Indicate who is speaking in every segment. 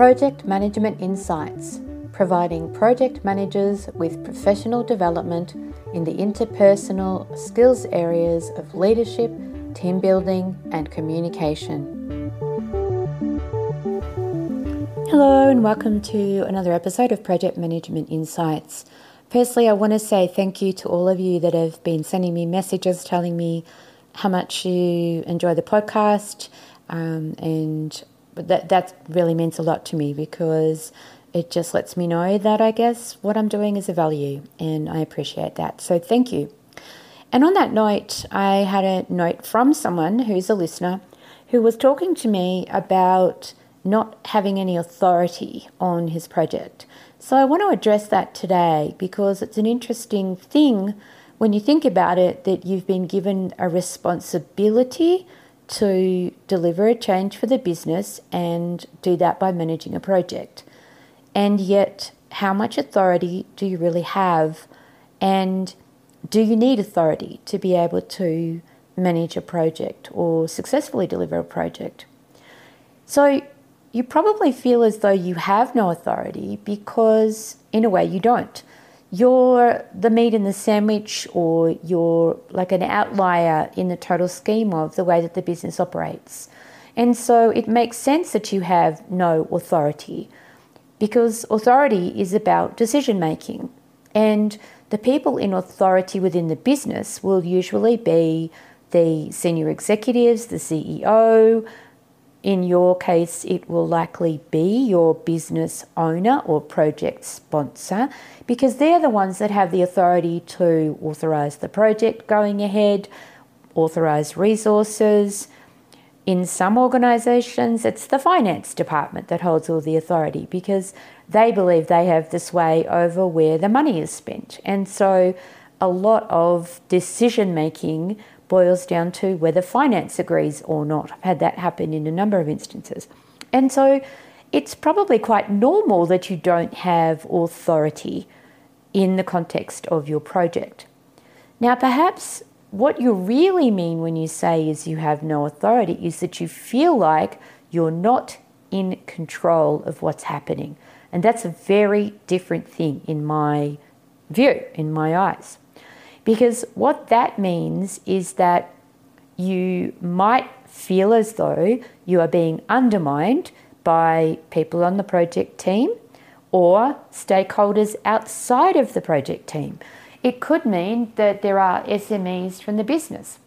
Speaker 1: Project Management Insights, providing project managers with professional development in the interpersonal skills areas of leadership, team building, and communication. Hello, and welcome to another episode of Project Management Insights. Firstly, I want to say thank you to all of you that have been sending me messages telling me how much you enjoy the podcast. Um, and that, that really means a lot to me because it just lets me know that I guess what I'm doing is a value, and I appreciate that. So thank you. And on that note, I had a note from someone who's a listener who was talking to me about not having any authority on his project. So I want to address that today because it's an interesting thing when you think about it that you've been given a responsibility to deliver a change for the business and do that by managing a project. And yet, how much authority do you really have? And do you need authority to be able to manage a project or successfully deliver a project? So, you probably feel as though you have no authority because, in a way, you don't. You're the meat in the sandwich, or you're like an outlier in the total scheme of the way that the business operates. And so it makes sense that you have no authority because authority is about decision making. And the people in authority within the business will usually be the senior executives, the CEO. In your case, it will likely be your business owner or project sponsor because they're the ones that have the authority to authorize the project going ahead, authorize resources, in some organisations, it's the finance department that holds all the authority because they believe they have the sway over where the money is spent. And so a lot of decision making boils down to whether finance agrees or not. I've had that happen in a number of instances. And so it's probably quite normal that you don't have authority in the context of your project. Now, perhaps what you really mean when you say is you have no authority is that you feel like you're not in control of what's happening. And that's a very different thing in my view, in my eyes. Because what that means is that you might feel as though you are being undermined by people on the project team or stakeholders outside of the project team. It could mean that there are SMEs from the business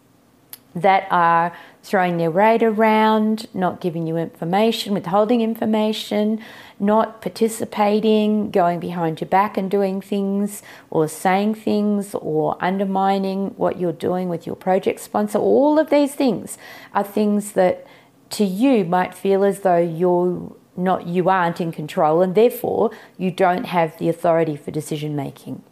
Speaker 1: that are throwing their weight around, not giving you information, withholding information, not participating, going behind your back and doing things, or saying things, or undermining what you're doing with your project sponsor. All of these things are things that to you might feel as though you're not you aren't in control and therefore you don't have the authority for decision making.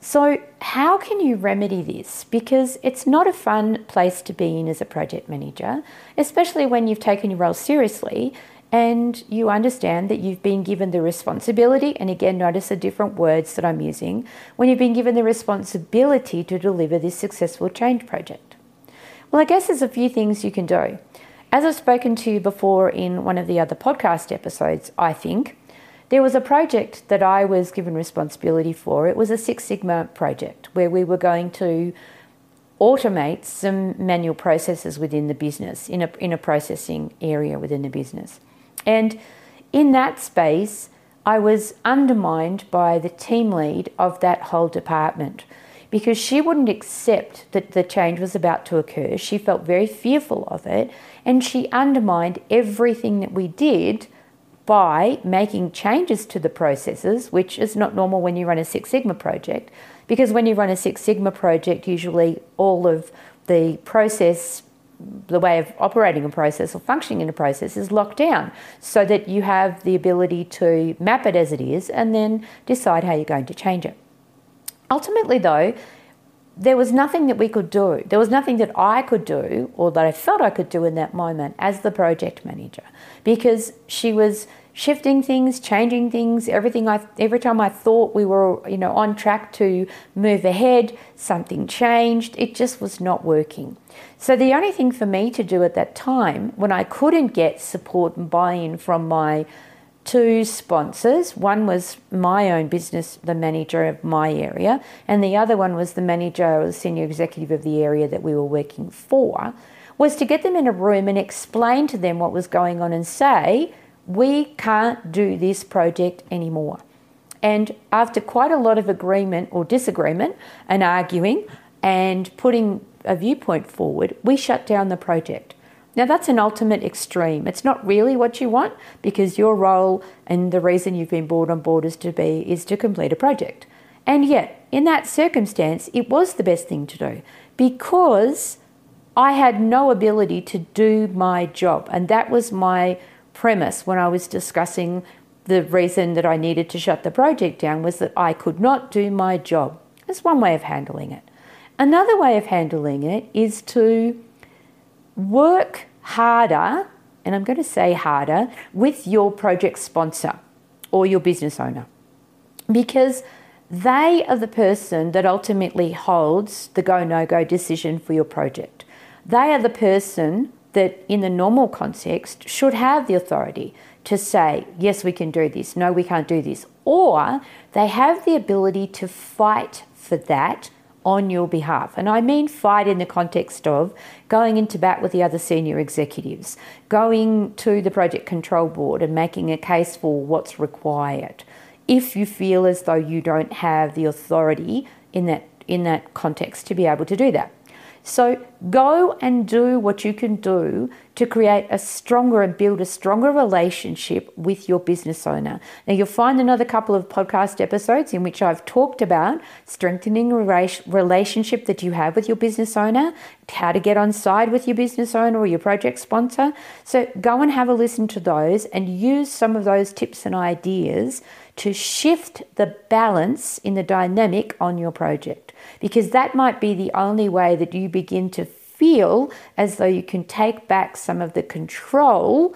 Speaker 1: So, how can you remedy this? Because it's not a fun place to be in as a project manager, especially when you've taken your role seriously and you understand that you've been given the responsibility. And again, notice the different words that I'm using when you've been given the responsibility to deliver this successful change project. Well, I guess there's a few things you can do. As I've spoken to you before in one of the other podcast episodes, I think there was a project that I was given responsibility for. It was a Six Sigma project where we were going to automate some manual processes within the business, in a, in a processing area within the business. And in that space, I was undermined by the team lead of that whole department because she wouldn't accept that the change was about to occur. She felt very fearful of it and she undermined everything that we did by making changes to the processes, which is not normal when you run a Six Sigma project. Because when you run a Six Sigma project, usually all of the process, the way of operating a process or functioning in a process is locked down so that you have the ability to map it as it is and then decide how you're going to change it. Ultimately, though, there was nothing that we could do. There was nothing that I could do or that I felt I could do in that moment as the project manager because she was shifting things, changing things, everything I every time I thought we were, you know, on track to move ahead, something changed. It just was not working. So the only thing for me to do at that time when I couldn't get support and buy-in from my two sponsors. One was my own business, the manager of my area, and the other one was the manager or the senior executive of the area that we were working for, was to get them in a room and explain to them what was going on and say, we can't do this project anymore. And after quite a lot of agreement or disagreement and arguing and putting a viewpoint forward, we shut down the project. Now, that's an ultimate extreme. It's not really what you want because your role and the reason you've been brought on board is to be is to complete a project. And yet, in that circumstance, it was the best thing to do because I had no ability to do my job. And that was my premise when I was discussing the reason that I needed to shut the project down was that I could not do my job. That's one way of handling it. Another way of handling it is to work harder, and I'm going to say harder, with your project sponsor or your business owner because they are the person that ultimately holds the go no go decision for your project. They are the person that, in the normal context, should have the authority to say, yes, we can do this, no, we can't do this. Or they have the ability to fight for that on your behalf. And I mean fight in the context of going into bat with the other senior executives, going to the project control board and making a case for what's required. If you feel as though you don't have the authority in that in that context to be able to do that. So go and do what you can do to create a stronger and build a stronger relationship with your business owner. Now, you'll find another couple of podcast episodes in which I've talked about strengthening a relationship that you have with your business owner, how to get on side with your business owner or your project sponsor. So go and have a listen to those and use some of those tips and ideas to shift the balance in the dynamic on your project because that might be the only way that you begin to feel as though you can take back some of the control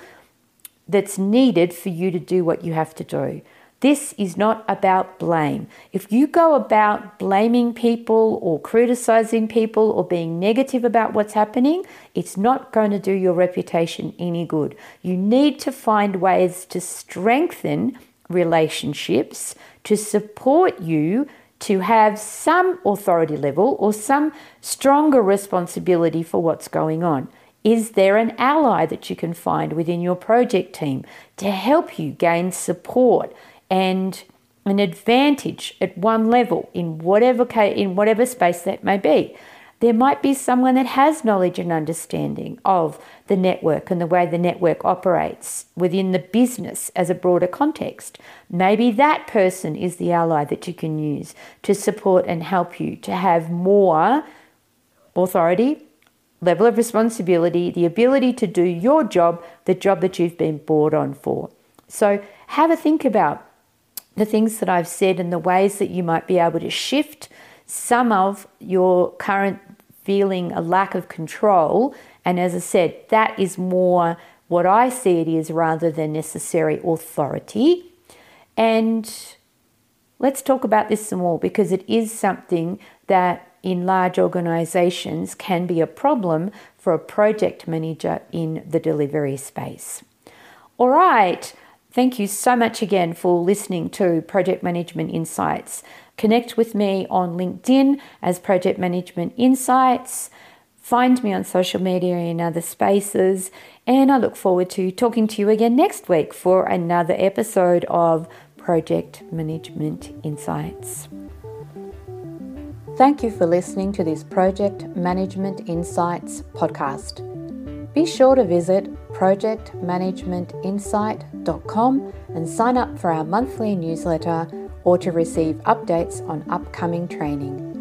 Speaker 1: that's needed for you to do what you have to do. This is not about blame. If you go about blaming people or criticizing people or being negative about what's happening, it's not going to do your reputation any good. You need to find ways to strengthen relationships to support you to have some authority level or some stronger responsibility for what's going on? Is there an ally that you can find within your project team to help you gain support and an advantage at one level in whatever in whatever space that may be? There might be someone that has knowledge and understanding of the network and the way the network operates within the business as a broader context. Maybe that person is the ally that you can use to support and help you to have more authority, level of responsibility, the ability to do your job, the job that you've been brought on for. So have a think about the things that I've said and the ways that you might be able to shift some of your current feeling a lack of control. And as I said, that is more what I see it is rather than necessary authority. And let's talk about this some more because it is something that in large organizations can be a problem for a project manager in the delivery space. All right. Thank you so much again for listening to Project Management Insights. Connect with me on LinkedIn as Project Management Insights. Find me on social media and other spaces. And I look forward to talking to you again next week for another episode of Project Management Insights. Thank you for listening to this Project Management Insights podcast. Be sure to visit projectmanagementinsight.com and sign up for our monthly newsletter or to receive updates on upcoming training.